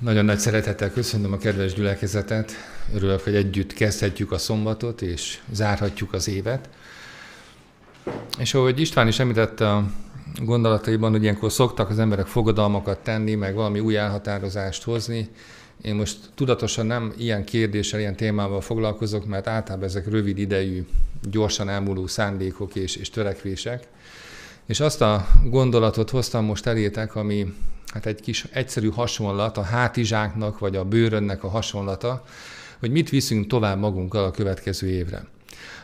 Nagyon nagy szeretettel köszönöm a kedves gyülekezetet. Örülök, hogy együtt kezdhetjük a szombatot, és zárhatjuk az évet. És ahogy István is említette a gondolataiban, hogy ilyenkor szoktak az emberek fogadalmakat tenni, meg valami új elhatározást hozni. Én most tudatosan nem ilyen kérdéssel, ilyen témával foglalkozok, mert általában ezek rövid idejű, gyorsan elmúló szándékok és, és törekvések. És azt a gondolatot hoztam most elétek, ami hát egy kis egyszerű hasonlat, a hátizsáknak vagy a bőrönnek a hasonlata, hogy mit viszünk tovább magunkkal a következő évre.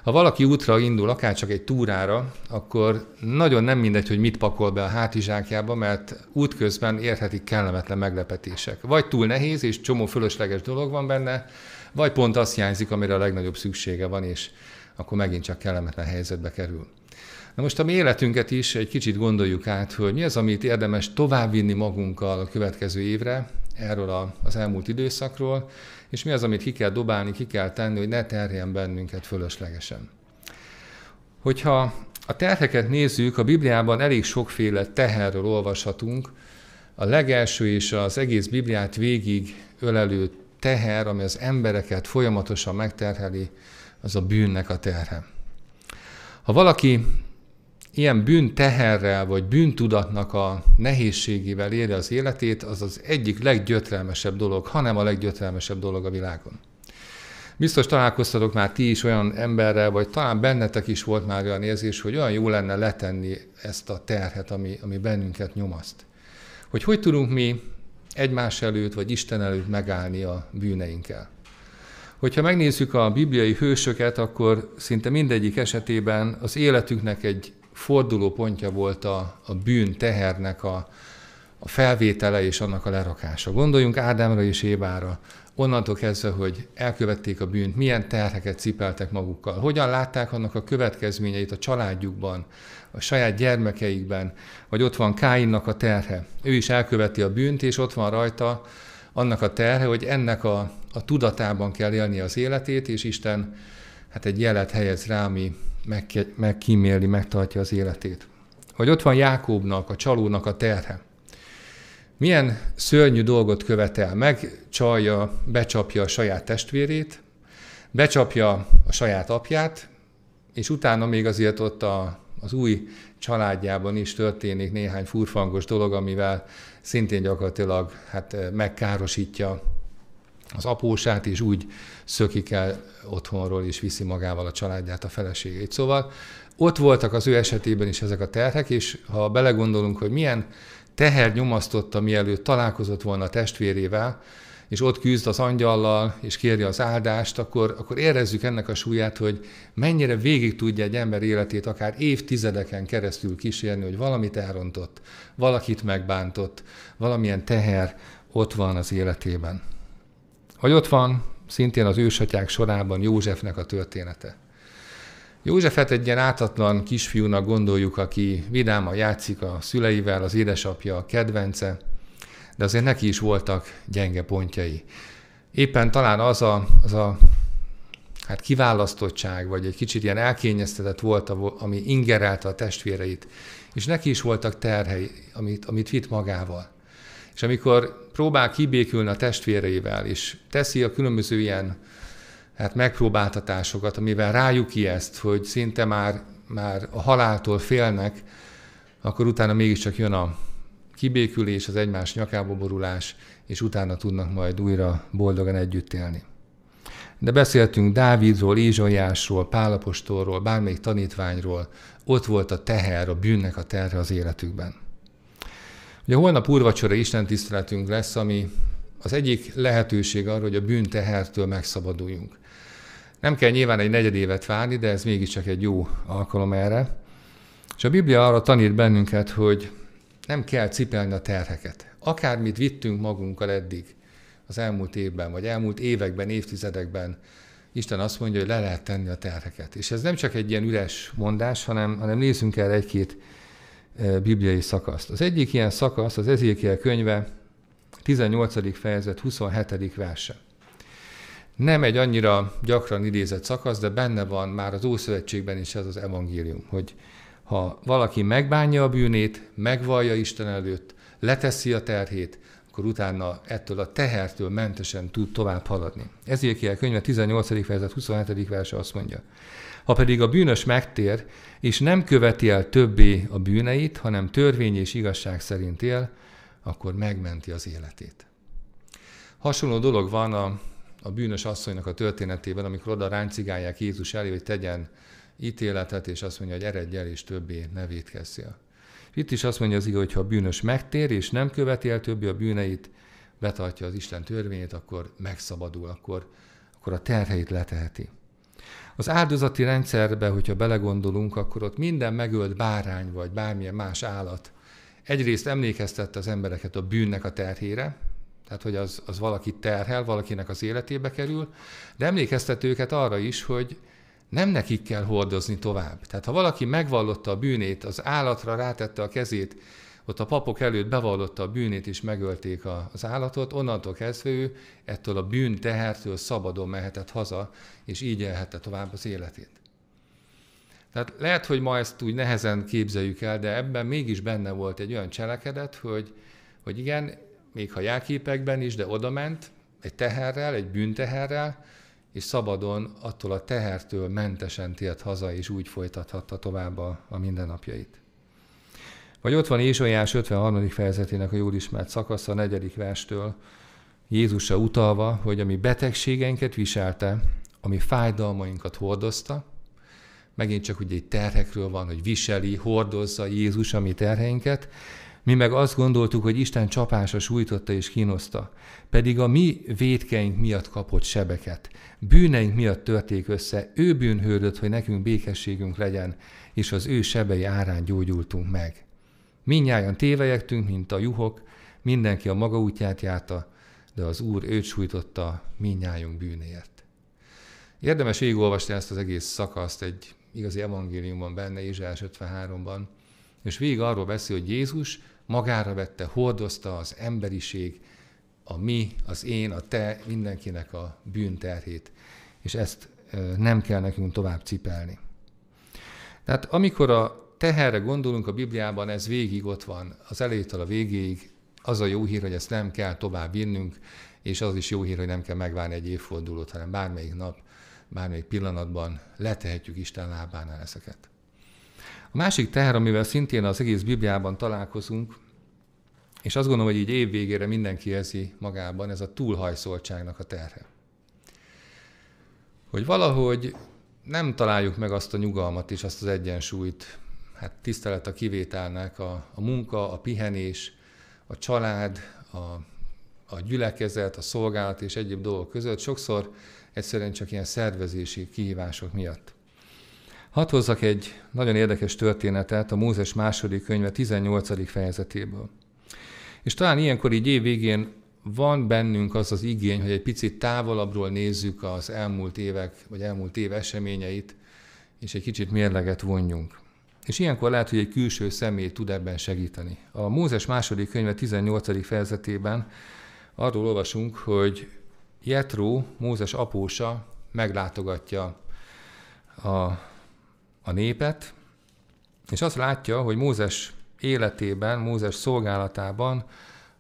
Ha valaki útra indul, akár csak egy túrára, akkor nagyon nem mindegy, hogy mit pakol be a hátizsákjába, mert útközben érhetik kellemetlen meglepetések. Vagy túl nehéz, és csomó fölösleges dolog van benne, vagy pont azt hiányzik, amire a legnagyobb szüksége van, és akkor megint csak kellemetlen helyzetbe kerül. Na most a mi életünket is egy kicsit gondoljuk át, hogy mi az, amit érdemes továbbvinni magunkkal a következő évre, erről az elmúlt időszakról, és mi az, amit ki kell dobálni, ki kell tenni, hogy ne terjen bennünket fölöslegesen. Hogyha a terheket nézzük, a Bibliában elég sokféle teherről olvashatunk. A legelső és az egész Bibliát végig ölelő teher, ami az embereket folyamatosan megterheli, az a bűnnek a terhe. Ha valaki ilyen bűnteherrel vagy bűntudatnak a nehézségével éri az életét, az az egyik leggyötrelmesebb dolog, hanem a leggyötrelmesebb dolog a világon. Biztos találkoztatok már ti is olyan emberrel, vagy talán bennetek is volt már olyan érzés, hogy olyan jó lenne letenni ezt a terhet, ami, ami bennünket nyomaszt. Hogy hogy tudunk mi egymás előtt, vagy Isten előtt megállni a bűneinkkel. Hogyha megnézzük a bibliai hősöket, akkor szinte mindegyik esetében az életüknek egy forduló pontja volt a, a bűn tehernek a, a felvétele és annak a lerakása. Gondoljunk Ádámra és Évára, onnantól kezdve, hogy elkövették a bűnt, milyen terheket cipeltek magukkal, hogyan látták annak a következményeit a családjukban, a saját gyermekeikben, vagy ott van Káinnak a terhe. Ő is elköveti a bűnt, és ott van rajta annak a terhe, hogy ennek a, a tudatában kell élni az életét, és Isten hát egy jelet helyez rá, ami megkíméli, megtartja az életét. Vagy ott van Jákóbnak, a csalónak a terhe. Milyen szörnyű dolgot követel, megcsalja, becsapja a saját testvérét, becsapja a saját apját, és utána még azért ott a, az új családjában is történik néhány furfangos dolog, amivel szintén gyakorlatilag hát megkárosítja az apósát, és úgy szökik el otthonról, és viszi magával a családját, a feleségét. Szóval ott voltak az ő esetében is ezek a terhek, és ha belegondolunk, hogy milyen teher nyomasztotta, mielőtt találkozott volna a testvérével, és ott küzd az angyallal, és kéri az áldást, akkor, akkor érezzük ennek a súlyát, hogy mennyire végig tudja egy ember életét akár évtizedeken keresztül kísérni, hogy valamit elrontott, valakit megbántott, valamilyen teher ott van az életében. Vagy ott van szintén az ősatyák sorában Józsefnek a története. Józsefet egy ilyen átatlan kisfiúnak gondoljuk, aki vidáman játszik a szüleivel, az édesapja a kedvence, de azért neki is voltak gyenge pontjai. Éppen talán az a, az a hát kiválasztottság, vagy egy kicsit ilyen elkényeztetett volt, ami ingerelte a testvéreit, és neki is voltak terhei, amit, amit vitt magával. És amikor próbál kibékülni a testvéreivel, és teszi a különböző ilyen hát megpróbáltatásokat, amivel rájuk ezt, hogy szinte már, már a haláltól félnek, akkor utána mégiscsak jön a kibékülés, az egymás nyakába borulás, és utána tudnak majd újra boldogan együtt élni. De beszéltünk Dávidról, Ézsaiásról, Pálapostolról, bármelyik tanítványról, ott volt a teher, a bűnnek a terhe az életükben. Ugye holnap úrvacsora Isten tiszteletünk lesz, ami az egyik lehetőség arra, hogy a bűntehertől megszabaduljunk. Nem kell nyilván egy negyedévet várni, de ez mégiscsak egy jó alkalom erre. És a Biblia arra tanít bennünket, hogy nem kell cipelni a terheket. Akármit vittünk magunkkal eddig az elmúlt évben, vagy elmúlt években, évtizedekben, Isten azt mondja, hogy le lehet tenni a terheket. És ez nem csak egy ilyen üres mondás, hanem, hanem nézzünk el egy-két bibliai szakaszt. Az egyik ilyen szakasz az Ezékiel könyve 18. fejezet 27. verse. Nem egy annyira gyakran idézett szakasz, de benne van már az Ószövetségben is ez az evangélium, hogy ha valaki megbánja a bűnét, megvallja Isten előtt, leteszi a terhét, akkor utána ettől a tehertől mentesen tud tovább haladni. Ezért könyve 18. fejezet 27. verse azt mondja, ha pedig a bűnös megtér, és nem követi el többé a bűneit, hanem törvény és igazság szerint él, akkor megmenti az életét. Hasonló dolog van a, a bűnös asszonynak a történetében, amikor oda ráncigálják Jézus elé, hogy tegyen ítéletet, és azt mondja, hogy eredj el, és többé ne védkezzél. Itt is azt mondja az igaz, hogy ha a bűnös megtér, és nem követi el többé a bűneit, betartja az Isten törvényét, akkor megszabadul, akkor, akkor a terheit leteheti. Az áldozati rendszerbe, hogyha belegondolunk, akkor ott minden megölt bárány vagy bármilyen más állat egyrészt emlékeztette az embereket a bűnnek a terhére, tehát hogy az, az valaki terhel, valakinek az életébe kerül, de emlékeztet őket arra is, hogy nem nekik kell hordozni tovább. Tehát ha valaki megvallotta a bűnét, az állatra rátette a kezét, ott a papok előtt bevallotta a bűnét, és megölték az állatot, onnantól kezdve ő ettől a bűn tehertől szabadon mehetett haza, és így élhette tovább az életét. Tehát lehet, hogy ma ezt úgy nehezen képzeljük el, de ebben mégis benne volt egy olyan cselekedet, hogy, hogy igen, még ha jelképekben is, de odament egy teherrel, egy bűnteherrel, és szabadon attól a tehertől mentesen tért haza, és úgy folytathatta tovább a, a mindennapjait. Vagy ott van Ézsaiás 53. fejezetének a jól ismert szakasza, a negyedik verstől, Jézusra utalva, hogy ami betegségeinket viselte, ami fájdalmainkat hordozta, megint csak ugye egy terhekről van, hogy viseli, hordozza Jézus a mi terheinket, mi meg azt gondoltuk, hogy Isten csapása sújtotta és kínoszta, pedig a mi védkeink miatt kapott sebeket, bűneink miatt törték össze, ő bűnhődött, hogy nekünk békességünk legyen, és az ő sebei árán gyógyultunk meg. Minnyáján tévejektünk, mint a juhok, mindenki a maga útját járta, de az Úr őt sújtotta minnyájunk bűnéért. Érdemes végigolvasni ezt az egész szakaszt, egy igazi evangéliumban benne, Izsás 53-ban, és végig arról beszél, hogy Jézus magára vette, hordozta az emberiség, a mi, az én, a te, mindenkinek a bűnterhét, és ezt nem kell nekünk tovább cipelni. Tehát amikor a teherre gondolunk a Bibliában, ez végig ott van, az elejétől a végéig, az a jó hír, hogy ezt nem kell tovább vinnünk, és az is jó hír, hogy nem kell megvárni egy évfordulót, hanem bármelyik nap, bármelyik pillanatban letehetjük Isten lábánál ezeket. A másik teher, amivel szintén az egész Bibliában találkozunk, és azt gondolom, hogy így év végére mindenki érzi magában, ez a túlhajszoltságnak a terhe. Hogy valahogy nem találjuk meg azt a nyugalmat és azt az egyensúlyt, hát tisztelet a kivételnek, a, a munka, a pihenés, a család, a, a gyülekezet, a szolgálat és egyéb dolgok között, sokszor egyszerűen csak ilyen szervezési kihívások miatt. Hadd hozzak egy nagyon érdekes történetet a Mózes második könyve 18. fejezetéből. És talán ilyenkor így év végén van bennünk az az igény, hogy egy picit távolabbról nézzük az elmúlt évek, vagy elmúlt év eseményeit, és egy kicsit mérleget vonjunk. És ilyenkor lehet, hogy egy külső személy tud ebben segíteni. A Mózes második könyve 18. fejezetében arról olvasunk, hogy Jetró, Mózes apósa meglátogatja a, a népet, és azt látja, hogy Mózes életében, Mózes szolgálatában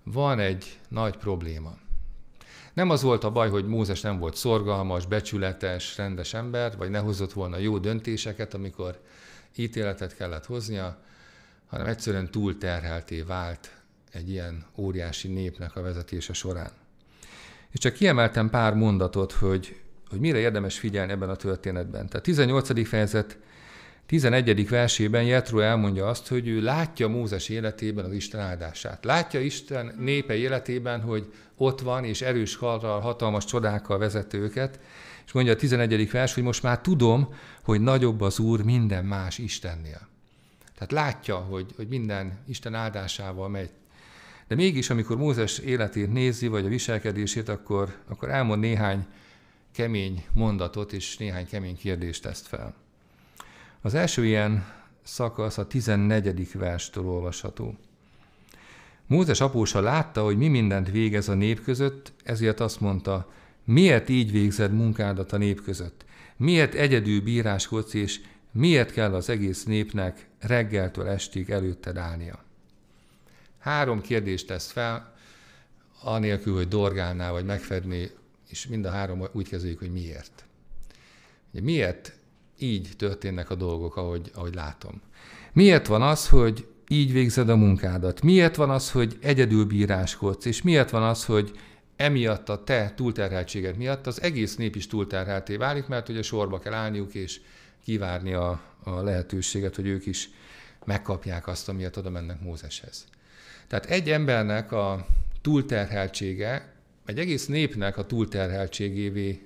van egy nagy probléma. Nem az volt a baj, hogy Mózes nem volt szorgalmas, becsületes, rendes ember, vagy ne hozott volna jó döntéseket, amikor ítéletet kellett hoznia, hanem egyszerűen túl terhelté vált egy ilyen óriási népnek a vezetése során. És csak kiemeltem pár mondatot, hogy, hogy mire érdemes figyelni ebben a történetben. Tehát 18. fejezet 11. versében Jetro elmondja azt, hogy ő látja Mózes életében az Isten áldását. Látja Isten népe életében, hogy ott van, és erős karral, hatalmas csodákkal vezeti őket, és mondja a 11. vers, hogy most már tudom, hogy nagyobb az Úr minden más Istennél. Tehát látja, hogy, hogy minden Isten áldásával megy. De mégis, amikor Mózes életét nézi, vagy a viselkedését, akkor, akkor elmond néhány kemény mondatot, és néhány kemény kérdést tesz fel. Az első ilyen szakasz a 14. verstől olvasható. Mózes apósa látta, hogy mi mindent végez a nép között, ezért azt mondta, miért így végzed munkádat a nép között? Miért egyedül bíráskodsz, és miért kell az egész népnek reggeltől estig előtted állnia? Három kérdést tesz fel, anélkül, hogy dorgálná vagy megfedné, és mind a három úgy kezdődik, hogy miért. Ugye miért így történnek a dolgok, ahogy, ahogy látom? Miért van az, hogy így végzed a munkádat? Miért van az, hogy egyedül bíráskodsz? És miért van az, hogy emiatt a te túlterheltséged miatt az egész nép is túlterhelté válik, mert ugye sorba kell állniuk és kivárni a, a lehetőséget, hogy ők is megkapják azt, amiért oda mennek Mózeshez. Tehát egy embernek a túlterheltsége, egy egész népnek a túlterheltségévé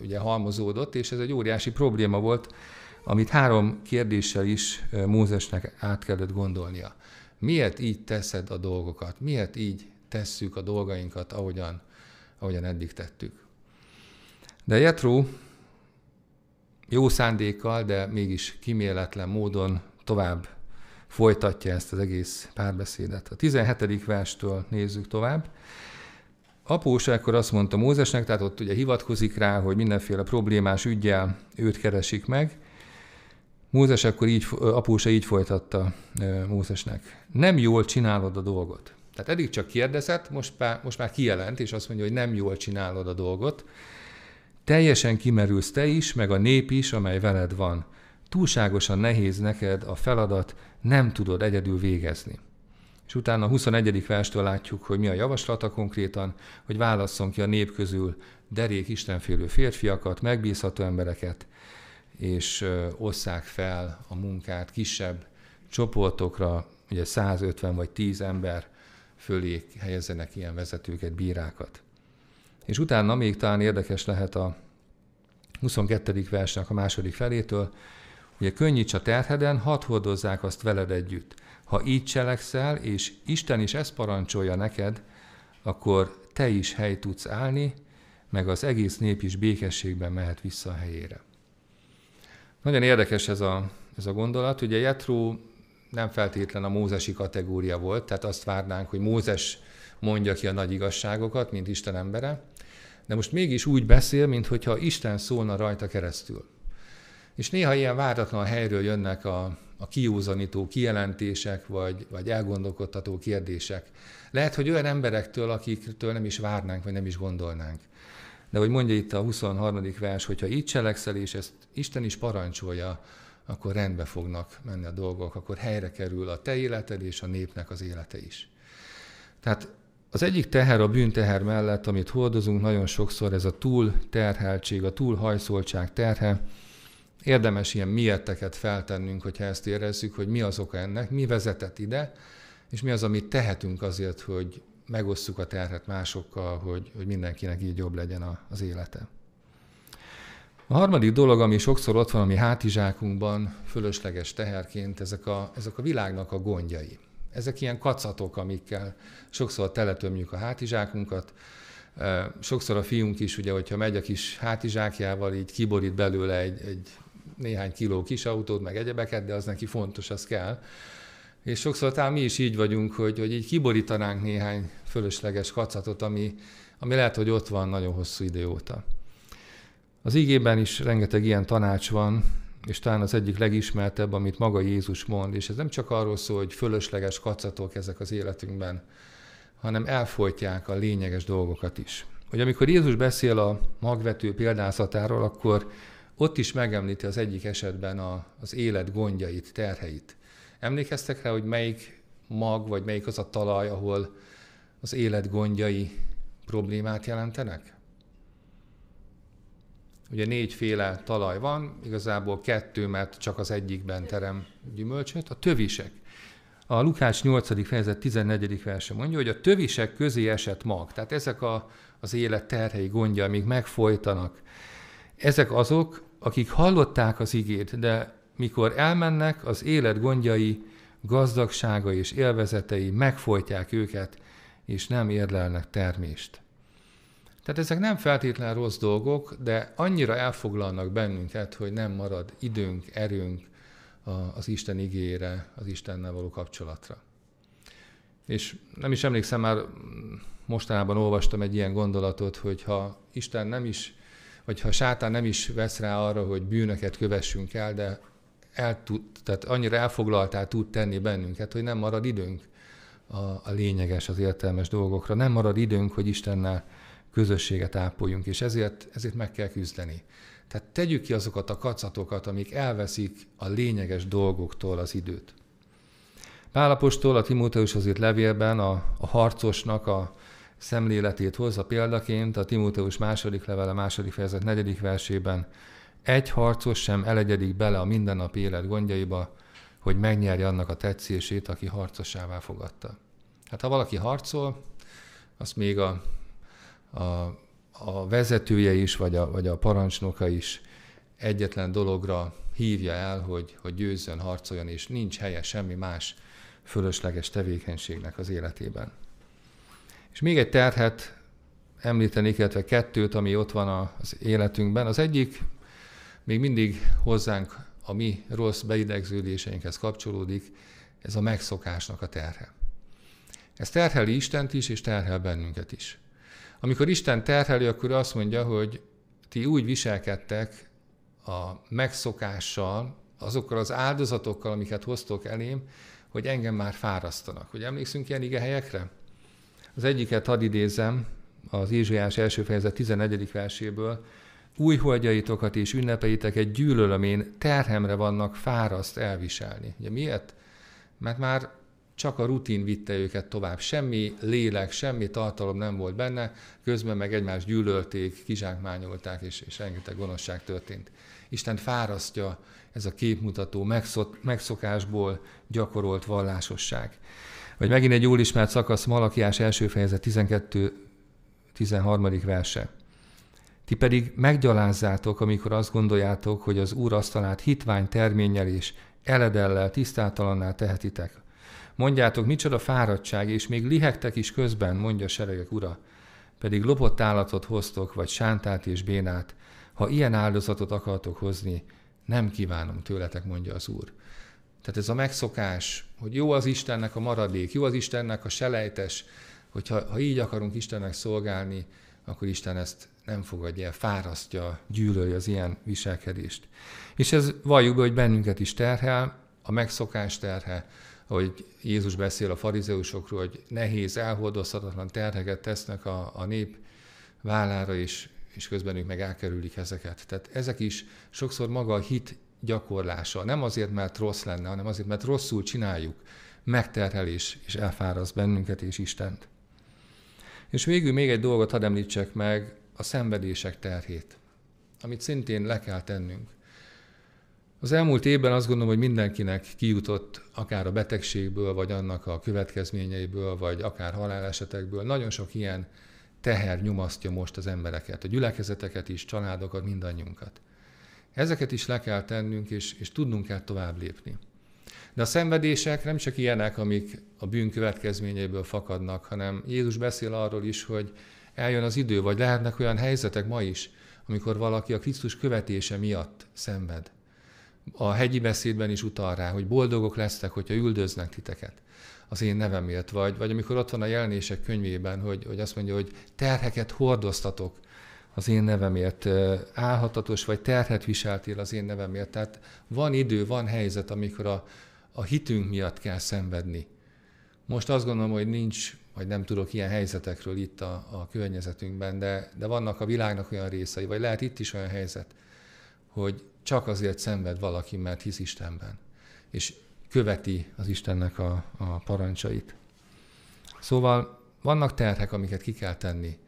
ugye halmozódott, és ez egy óriási probléma volt, amit három kérdéssel is Mózesnek át kellett gondolnia. Miért így teszed a dolgokat? Miért így tesszük a dolgainkat, ahogyan, ahogyan eddig tettük? De Jetro jó szándékkal, de mégis kiméletlen módon tovább folytatja ezt az egész párbeszédet. A 17. verstől nézzük tovább. Após akkor azt mondta Mózesnek, tehát ott ugye hivatkozik rá, hogy mindenféle problémás ügyjel őt keresik meg. Mózes akkor így, apósa így folytatta Mózesnek. Nem jól csinálod a dolgot. Tehát eddig csak kérdezett, most már, most már kijelent, és azt mondja, hogy nem jól csinálod a dolgot. Teljesen kimerülsz te is, meg a nép is, amely veled van. Túlságosan nehéz neked a feladat, nem tudod egyedül végezni. És utána a 21. verstől látjuk, hogy mi a javaslata konkrétan, hogy válasszon ki a nép közül derék istenfélő férfiakat, megbízható embereket, és osszák fel a munkát kisebb csoportokra, ugye 150 vagy 10 ember fölé helyezzenek ilyen vezetőket, bírákat. És utána még talán érdekes lehet a 22. versnek a második felétől, ugye könnyíts a terheden, hadd hordozzák azt veled együtt. Ha így cselekszel, és Isten is ezt parancsolja neked, akkor te is hely tudsz állni, meg az egész nép is békességben mehet vissza a helyére. Nagyon érdekes ez a, ez a gondolat. Ugye Jetro nem feltétlen a mózesi kategória volt, tehát azt várnánk, hogy Mózes mondja ki a nagy igazságokat, mint Isten embere, de most mégis úgy beszél, mintha Isten szólna rajta keresztül. És néha ilyen váratlan helyről jönnek a, a kiúzanító kijelentések, vagy, vagy elgondolkodtató kérdések. Lehet, hogy olyan emberektől, akiktől nem is várnánk, vagy nem is gondolnánk. De hogy mondja itt a 23. vers, hogyha így cselekszel, és ezt Isten is parancsolja, akkor rendbe fognak menni a dolgok, akkor helyre kerül a te életed és a népnek az élete is. Tehát az egyik teher a bűnteher mellett, amit hordozunk nagyon sokszor, ez a túl terheltség, a túl hajszoltság terhe. Érdemes ilyen miérteket feltennünk, hogyha ezt érezzük, hogy mi az oka ennek, mi vezetett ide, és mi az, amit tehetünk azért, hogy megosszuk a terhet másokkal, hogy, hogy mindenkinek így jobb legyen az élete. A harmadik dolog, ami sokszor ott van a mi hátizsákunkban, fölösleges teherként, ezek a, ezek a világnak a gondjai. Ezek ilyen kacatok, amikkel sokszor teletömjük a hátizsákunkat. Sokszor a fiunk is, ugye, hogyha megy a kis hátizsákjával, így kiborít belőle egy, egy néhány kiló kis autót, meg egyebeket, de az neki fontos, az kell. És sokszor talán mi is így vagyunk, hogy, hogy így kiborítanánk néhány fölösleges kacatot, ami, ami lehet, hogy ott van nagyon hosszú idő óta. Az ígében is rengeteg ilyen tanács van, és talán az egyik legismertebb, amit maga Jézus mond, és ez nem csak arról szól, hogy fölösleges kacatok ezek az életünkben, hanem elfolytják a lényeges dolgokat is. Hogy amikor Jézus beszél a magvető példázatáról, akkor ott is megemlíti az egyik esetben a, az élet gondjait, terheit. Emlékeztek rá, hogy melyik mag, vagy melyik az a talaj, ahol az élet gondjai problémát jelentenek? Ugye négyféle talaj van, igazából kettő, mert csak az egyikben terem gyümölcsöt. A tövisek. A Lukács 8. fejezet 14. verse mondja, hogy a tövisek közé esett mag. Tehát ezek a, az élet terhei gondja, amik megfolytanak. Ezek azok, akik hallották az igét, de mikor elmennek, az élet gondjai, gazdagsága és élvezetei megfojtják őket, és nem érlelnek termést. Tehát ezek nem feltétlenül rossz dolgok, de annyira elfoglalnak bennünket, hogy nem marad időnk, erőnk az Isten igére, az Istennel való kapcsolatra. És nem is emlékszem, már mostanában olvastam egy ilyen gondolatot, hogy ha Isten nem is, vagy ha sátán nem is vesz rá arra, hogy bűnöket kövessünk el, de el tud, tehát annyira elfoglaltá tud tenni bennünket, hogy nem marad időnk a, a lényeges, az értelmes dolgokra. Nem marad időnk, hogy Istennel közösséget ápoljunk, és ezért, ezért meg kell küzdeni. Tehát tegyük ki azokat a kacatokat, amik elveszik a lényeges dolgoktól az időt. Pálapostól a Timóteus azért levélben a, a harcosnak a szemléletét hozza példaként a Timóteus második levele második fejezet negyedik versében. Egy harcos sem elegyedik bele a mindennapi élet gondjaiba, hogy megnyerje annak a tetszését, aki harcosává fogadta. Hát ha valaki harcol, azt még a, a, a vezetője is, vagy a, vagy a parancsnoka is egyetlen dologra hívja el, hogy, hogy győzzön, harcoljon, és nincs helye semmi más fölösleges tevékenységnek az életében. És még egy terhet említenék, illetve kettőt, ami ott van az életünkben. Az egyik még mindig hozzánk a mi rossz beidegződéseinkhez kapcsolódik, ez a megszokásnak a terhe. Ez terheli Istent is, és terhel bennünket is. Amikor Isten terheli, akkor azt mondja, hogy ti úgy viselkedtek a megszokással, azokkal az áldozatokkal, amiket hoztok elém, hogy engem már fárasztanak. Hogy emlékszünk ilyen ige helyekre? Az egyiket hadd idézem, az Ézsaiás első fejezet 11. verséből, új holdjaitokat és ünnepeiteket gyűlölöm én, terhemre vannak fáraszt elviselni. Ugye miért? Mert már csak a rutin vitte őket tovább. Semmi lélek, semmi tartalom nem volt benne, közben meg egymást gyűlölték, kizsákmányolták, és, és rengeteg gonoszság történt. Isten fárasztja ez a képmutató, megszokásból gyakorolt vallásosság. Vagy megint egy jól ismert szakasz, Malakiás első fejezet 12-13. verse. Ti pedig meggyalázzátok, amikor azt gondoljátok, hogy az Úr asztalát hitvány terménnyel és eledellel tisztátalanná tehetitek. Mondjátok, micsoda fáradtság, és még lihegtek is közben, mondja seregek ura. Pedig lopott állatot hoztok, vagy sántát és bénát. Ha ilyen áldozatot akartok hozni, nem kívánom tőletek, mondja az Úr. Tehát ez a megszokás, hogy jó az Istennek a maradék, jó az Istennek a selejtes, hogyha ha így akarunk Istennek szolgálni, akkor Isten ezt nem fogadja el, fárasztja, gyűlöli az ilyen viselkedést. És ez valljuk be, hogy bennünket is terhel, a megszokás terhe, ahogy Jézus beszél a farizeusokról, hogy nehéz, elhordozhatatlan terheket tesznek a, a nép vállára, és, és közben ők meg elkerülik ezeket. Tehát ezek is sokszor maga a hit gyakorlása. Nem azért, mert rossz lenne, hanem azért, mert rosszul csináljuk. Megterhelés és elfáraszt bennünket és Istent. És végül még egy dolgot hadd említsek meg, a szenvedések terhét, amit szintén le kell tennünk. Az elmúlt évben azt gondolom, hogy mindenkinek kijutott akár a betegségből, vagy annak a következményeiből, vagy akár halálesetekből. Nagyon sok ilyen teher nyomasztja most az embereket, a gyülekezeteket is, családokat, mindannyiunkat. Ezeket is le kell tennünk, és, és tudnunk kell tovább lépni. De a szenvedések nem csak ilyenek, amik a bűn következményeiből fakadnak, hanem Jézus beszél arról is, hogy eljön az idő, vagy lehetnek olyan helyzetek ma is, amikor valaki a Krisztus követése miatt szenved. A hegyi beszédben is utal rá, hogy boldogok lesztek, hogyha üldöznek titeket az én nevemért, vagy, vagy amikor ott van a jelenések könyvében, hogy, hogy azt mondja, hogy terheket hordoztatok az én nevemért, álhatatos vagy terhet viseltél az én nevemért. Tehát van idő, van helyzet, amikor a, a hitünk miatt kell szenvedni. Most azt gondolom, hogy nincs, vagy nem tudok ilyen helyzetekről itt a, a környezetünkben, de, de vannak a világnak olyan részei, vagy lehet itt is olyan helyzet, hogy csak azért szenved valaki, mert hisz Istenben, és követi az Istennek a, a parancsait. Szóval vannak terhek, amiket ki kell tenni,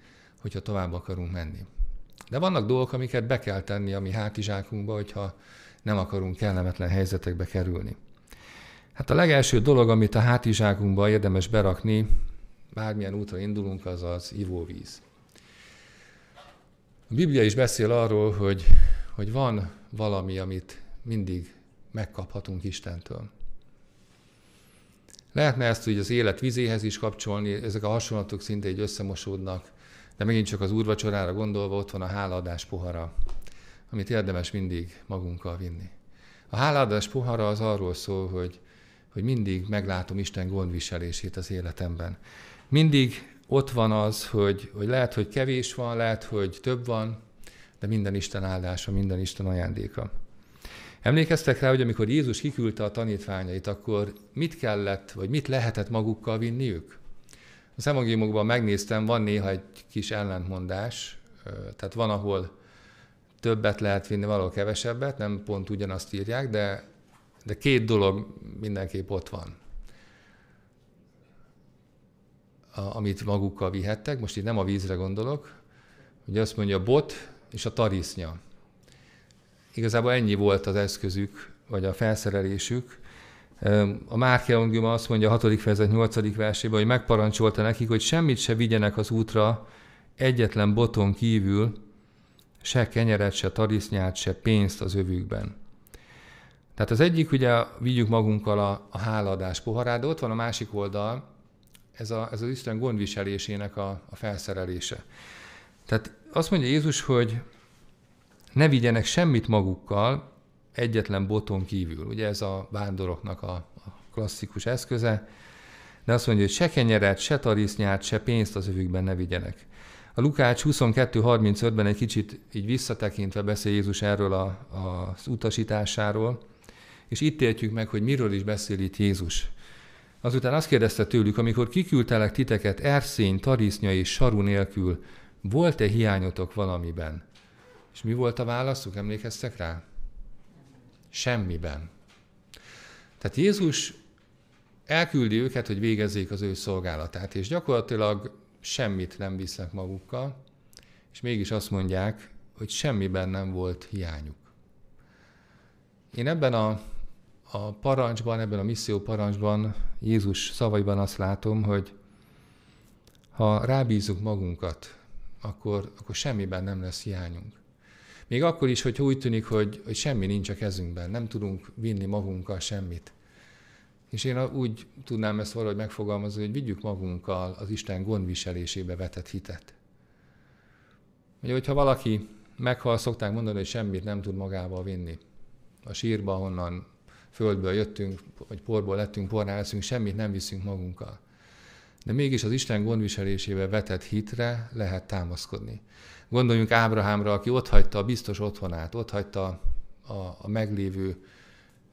hogyha tovább akarunk menni. De vannak dolgok, amiket be kell tenni a mi hátizsákunkba, hogyha nem akarunk kellemetlen helyzetekbe kerülni. Hát a legelső dolog, amit a hátizsákunkba érdemes berakni, bármilyen útra indulunk, az az ivóvíz. A Biblia is beszél arról, hogy, hogy van valami, amit mindig megkaphatunk Istentől. Lehetne ezt úgy az élet vizéhez is kapcsolni, ezek a hasonlatok szinte egy összemosódnak, de megint csak az úrvacsorára gondolva ott van a hálaadás pohara, amit érdemes mindig magunkkal vinni. A hálaadás pohara az arról szól, hogy hogy mindig meglátom Isten gondviselését az életemben. Mindig ott van az, hogy, hogy lehet, hogy kevés van, lehet, hogy több van, de minden Isten áldása, minden Isten ajándéka. Emlékeztek rá, hogy amikor Jézus kiküldte a tanítványait, akkor mit kellett, vagy mit lehetett magukkal vinniük? Az evangéliumokban megnéztem, van néha egy kis ellentmondás, tehát van, ahol többet lehet vinni, valahol kevesebbet, nem pont ugyanazt írják, de, de két dolog mindenképp ott van, amit magukkal vihettek. Most itt nem a vízre gondolok, ugye azt mondja bot és a tarisznya. Igazából ennyi volt az eszközük, vagy a felszerelésük. A Márk Evangélium azt mondja a 6. fejezet 8. versében, hogy megparancsolta nekik, hogy semmit se vigyenek az útra, egyetlen boton kívül, se kenyeret, se tarisznyát, se pénzt az övükben. Tehát az egyik, ugye vigyük magunkkal a, a háladás poharát, de ott van a másik oldal, ez, a, ez az Isten gondviselésének a, a felszerelése. Tehát azt mondja Jézus, hogy ne vigyenek semmit magukkal, egyetlen boton kívül. Ugye ez a vándoroknak a, a klasszikus eszköze, de azt mondja, hogy se kenyeret, se tarisznyát, se pénzt az övükben ne vigyenek. A Lukács 22.35-ben egy kicsit így visszatekintve beszél Jézus erről a, a, az utasításáról, és itt értjük meg, hogy miről is beszél itt Jézus. Azután azt kérdezte tőlük, amikor kiküldtelek titeket erszény, tarisznya és saru nélkül, volt-e hiányotok valamiben? És mi volt a válaszuk? Emlékeztek rá? Semmiben. Tehát Jézus elküldi őket, hogy végezzék az ő szolgálatát, és gyakorlatilag semmit nem visznek magukkal, és mégis azt mondják, hogy semmiben nem volt hiányuk. Én ebben a, a parancsban, ebben a misszió parancsban, Jézus szavaiban azt látom, hogy ha rábízunk magunkat, akkor, akkor semmiben nem lesz hiányunk. Még akkor is, hogy úgy tűnik, hogy, hogy semmi nincs a kezünkben, nem tudunk vinni magunkkal semmit. És én úgy tudnám ezt valahogy megfogalmazni, hogy vigyük magunkkal az Isten gondviselésébe vetett hitet. Ugye, hogyha valaki meghal, szokták mondani, hogy semmit nem tud magával vinni. A sírba, honnan földből jöttünk, vagy porból lettünk, pornál leszünk, semmit nem viszünk magunkkal. De mégis az Isten gondviselésébe vetett hitre lehet támaszkodni. Gondoljunk Ábrahámra, aki ott hagyta a biztos otthonát, ott hagyta a, a meglévő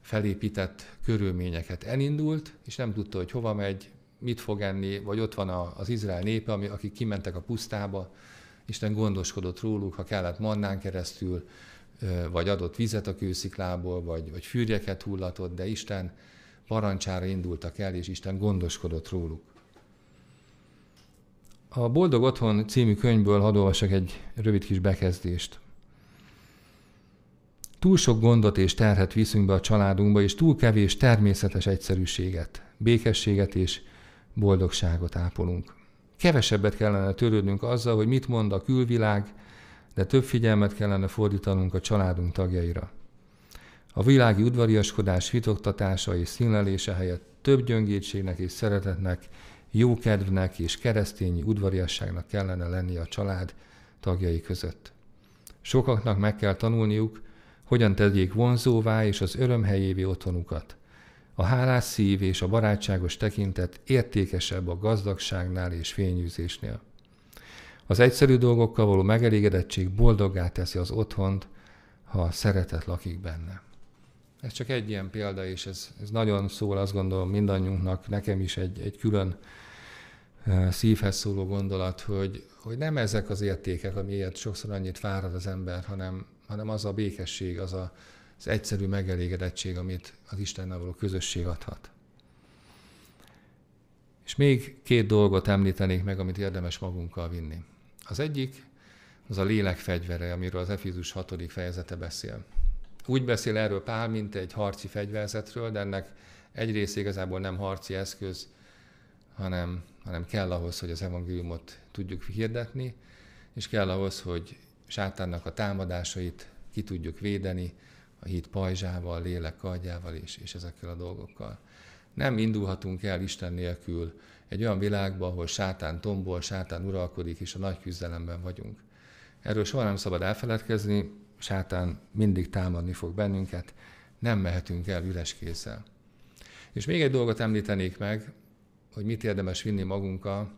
felépített körülményeket. Elindult, és nem tudta, hogy hova megy, mit fog enni, vagy ott van az Izrael népe, ami, akik kimentek a pusztába, Isten gondoskodott róluk, ha kellett mannán keresztül, vagy adott vizet a kősziklából, vagy, vagy fűrjeket hullatott, de Isten parancsára indultak el, és Isten gondoskodott róluk. A Boldog Otthon című könyvből hadd olvasok egy rövid kis bekezdést. Túl sok gondot és terhet viszünk be a családunkba, és túl kevés természetes egyszerűséget, békességet és boldogságot ápolunk. Kevesebbet kellene törődnünk azzal, hogy mit mond a külvilág, de több figyelmet kellene fordítanunk a családunk tagjaira. A világi udvariaskodás vitoktatása és színlelése helyett több gyöngétségnek és szeretetnek, jókedvnek és keresztényi udvariasságnak kellene lennie a család tagjai között. Sokaknak meg kell tanulniuk, hogyan tegyék vonzóvá és az örömhelyévé otthonukat. A hálás szív és a barátságos tekintet értékesebb a gazdagságnál és fényűzésnél. Az egyszerű dolgokkal való megelégedettség boldoggá teszi az otthont, ha a szeretet lakik benne. Ez csak egy ilyen példa, és ez, ez nagyon szól, azt gondolom mindannyiunknak, nekem is egy, egy külön szívhez szóló gondolat, hogy, hogy nem ezek az értékek, amiért sokszor annyit fárad az ember, hanem, hanem az a békesség, az a, az egyszerű megelégedettség, amit az Istennel való közösség adhat. És még két dolgot említenék meg, amit érdemes magunkkal vinni. Az egyik, az a lélek fegyvere, amiről az Efézus 6. fejezete beszél. Úgy beszél erről Pál, mint egy harci fegyverzetről, de ennek egy rész igazából nem harci eszköz, hanem, hanem kell ahhoz, hogy az evangéliumot tudjuk hirdetni, és kell ahhoz, hogy sátánnak a támadásait ki tudjuk védeni, a hit pajzsával, lélek kardjával és, és ezekkel a dolgokkal. Nem indulhatunk el Isten nélkül egy olyan világba, ahol sátán tombol, sátán uralkodik, és a nagy küzdelemben vagyunk. Erről soha nem szabad elfeledkezni, sátán mindig támadni fog bennünket, nem mehetünk el üres kézzel. És még egy dolgot említenék meg, hogy mit érdemes vinni magunkkal,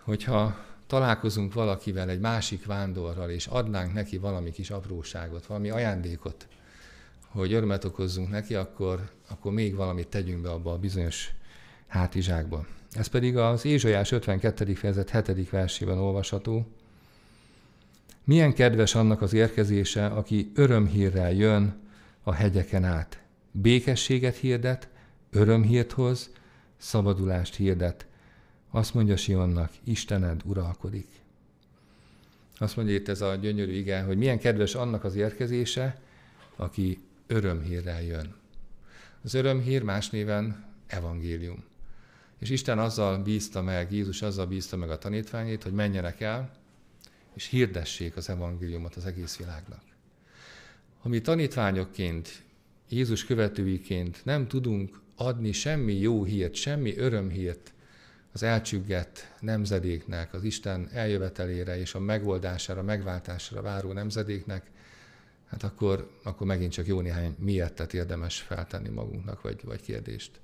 hogyha találkozunk valakivel, egy másik vándorral, és adnánk neki valami kis apróságot, valami ajándékot, hogy örömet okozzunk neki, akkor, akkor még valamit tegyünk be abba a bizonyos hátizsákba. Ez pedig az Ézsajás 52. fejezet 7. versében olvasható. Milyen kedves annak az érkezése, aki örömhírrel jön a hegyeken át. Békességet hirdet, örömhírt hoz, szabadulást hirdet. Azt mondja Sionnak, Istened uralkodik. Azt mondja itt ez a gyönyörű igen, hogy milyen kedves annak az érkezése, aki örömhírrel jön. Az örömhír más néven evangélium. És Isten azzal bízta meg, Jézus azzal bízta meg a tanítványait, hogy menjenek el, és hirdessék az evangéliumot az egész világnak. Ha mi tanítványokként, Jézus követőiként nem tudunk adni semmi jó hírt, semmi örömhírt az elcsüggett nemzedéknek, az Isten eljövetelére és a megoldására, megváltására váró nemzedéknek, hát akkor, akkor megint csak jó néhány miettet érdemes feltenni magunknak, vagy, vagy kérdést.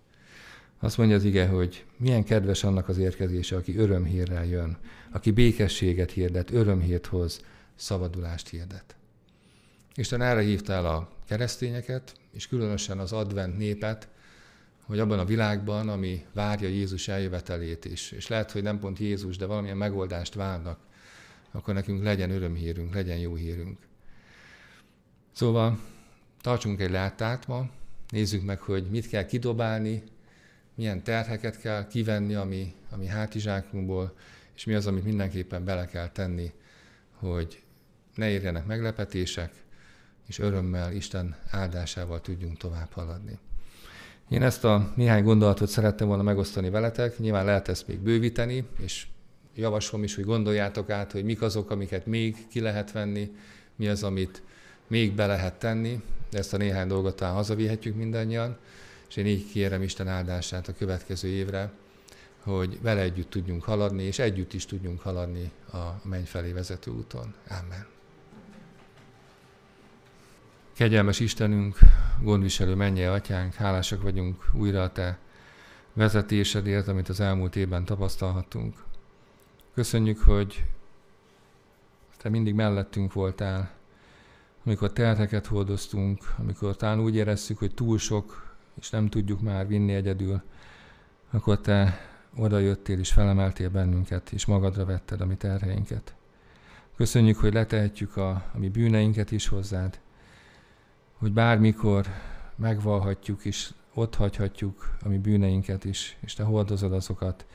Azt mondja az ige, hogy milyen kedves annak az érkezése, aki örömhírrel jön, aki békességet hirdet, örömhírt hoz, szabadulást hirdet. Isten erre hívta el a keresztényeket, és különösen az advent népet, hogy abban a világban, ami várja Jézus eljövetelét is, és lehet, hogy nem pont Jézus, de valamilyen megoldást várnak, akkor nekünk legyen örömhírünk, legyen jó hírünk. Szóval tartsunk egy látát ma, nézzük meg, hogy mit kell kidobálni, milyen terheket kell kivenni a mi, a mi hátizsákunkból, és mi az, amit mindenképpen bele kell tenni, hogy ne érjenek meglepetések, és örömmel, Isten áldásával tudjunk tovább haladni. Én ezt a néhány gondolatot szerettem volna megosztani veletek, nyilván lehet ezt még bővíteni, és javaslom is, hogy gondoljátok át, hogy mik azok, amiket még ki lehet venni, mi az, amit még be lehet tenni, ezt a néhány dolgot talán hazavihetjük mindannyian, és én így kérem Isten áldását a következő évre, hogy vele együtt tudjunk haladni, és együtt is tudjunk haladni a menny felé vezető úton. Amen. Kegyelmes Istenünk, gondviselő mennyi atyánk, hálásak vagyunk újra a Te vezetésedért, amit az elmúlt évben tapasztalhattunk. Köszönjük, hogy Te mindig mellettünk voltál, amikor terheket hordoztunk, amikor talán úgy éreztük, hogy túl sok, és nem tudjuk már vinni egyedül, akkor Te oda jöttél és felemeltél bennünket, és magadra vetted a mi terheinket. Köszönjük, hogy letehetjük a, a mi bűneinket is hozzád, hogy bármikor megvalhatjuk és ott hagyhatjuk a mi bűneinket is, és Te hordozod azokat,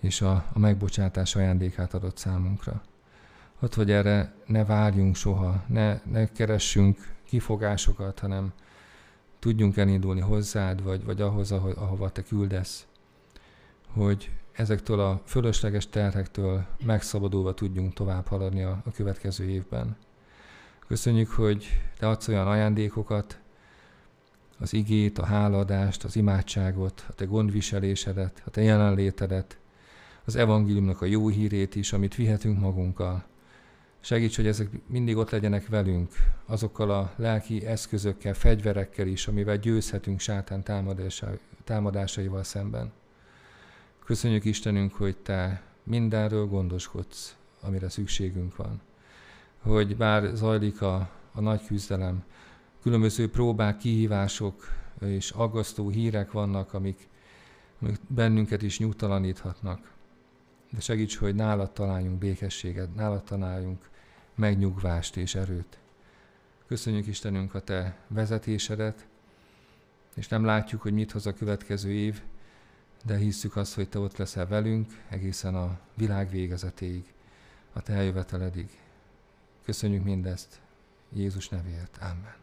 és a, a megbocsátás ajándékát adott számunkra. Ott, hogy erre ne várjunk soha, ne, ne keressünk kifogásokat, hanem tudjunk elindulni hozzád, vagy, vagy ahhoz, ahova Te küldesz, hogy ezektől a fölösleges terhektől megszabadulva tudjunk tovább haladni a, a következő évben. Köszönjük, hogy Te adsz olyan ajándékokat, az igét, a háladást, az imádságot, a Te gondviselésedet, a Te jelenlétedet, az evangéliumnak a jó hírét is, amit vihetünk magunkkal. Segíts, hogy ezek mindig ott legyenek velünk, azokkal a lelki eszközökkel, fegyverekkel is, amivel győzhetünk sátán támadásaival szemben. Köszönjük Istenünk, hogy Te mindenről gondoskodsz, amire szükségünk van hogy bár zajlik a, a nagy küzdelem, különböző próbák, kihívások és aggasztó hírek vannak, amik, amik bennünket is nyugtalaníthatnak. De segíts, hogy nálad találjunk békességet, nálad találjunk megnyugvást és erőt. Köszönjük Istenünk a Te vezetésedet, és nem látjuk, hogy mit hoz a következő év, de hisszük azt, hogy Te ott leszel velünk egészen a világ végezetéig, a Te eljöveteledig. Köszönjük mindezt Jézus nevéért. Amen.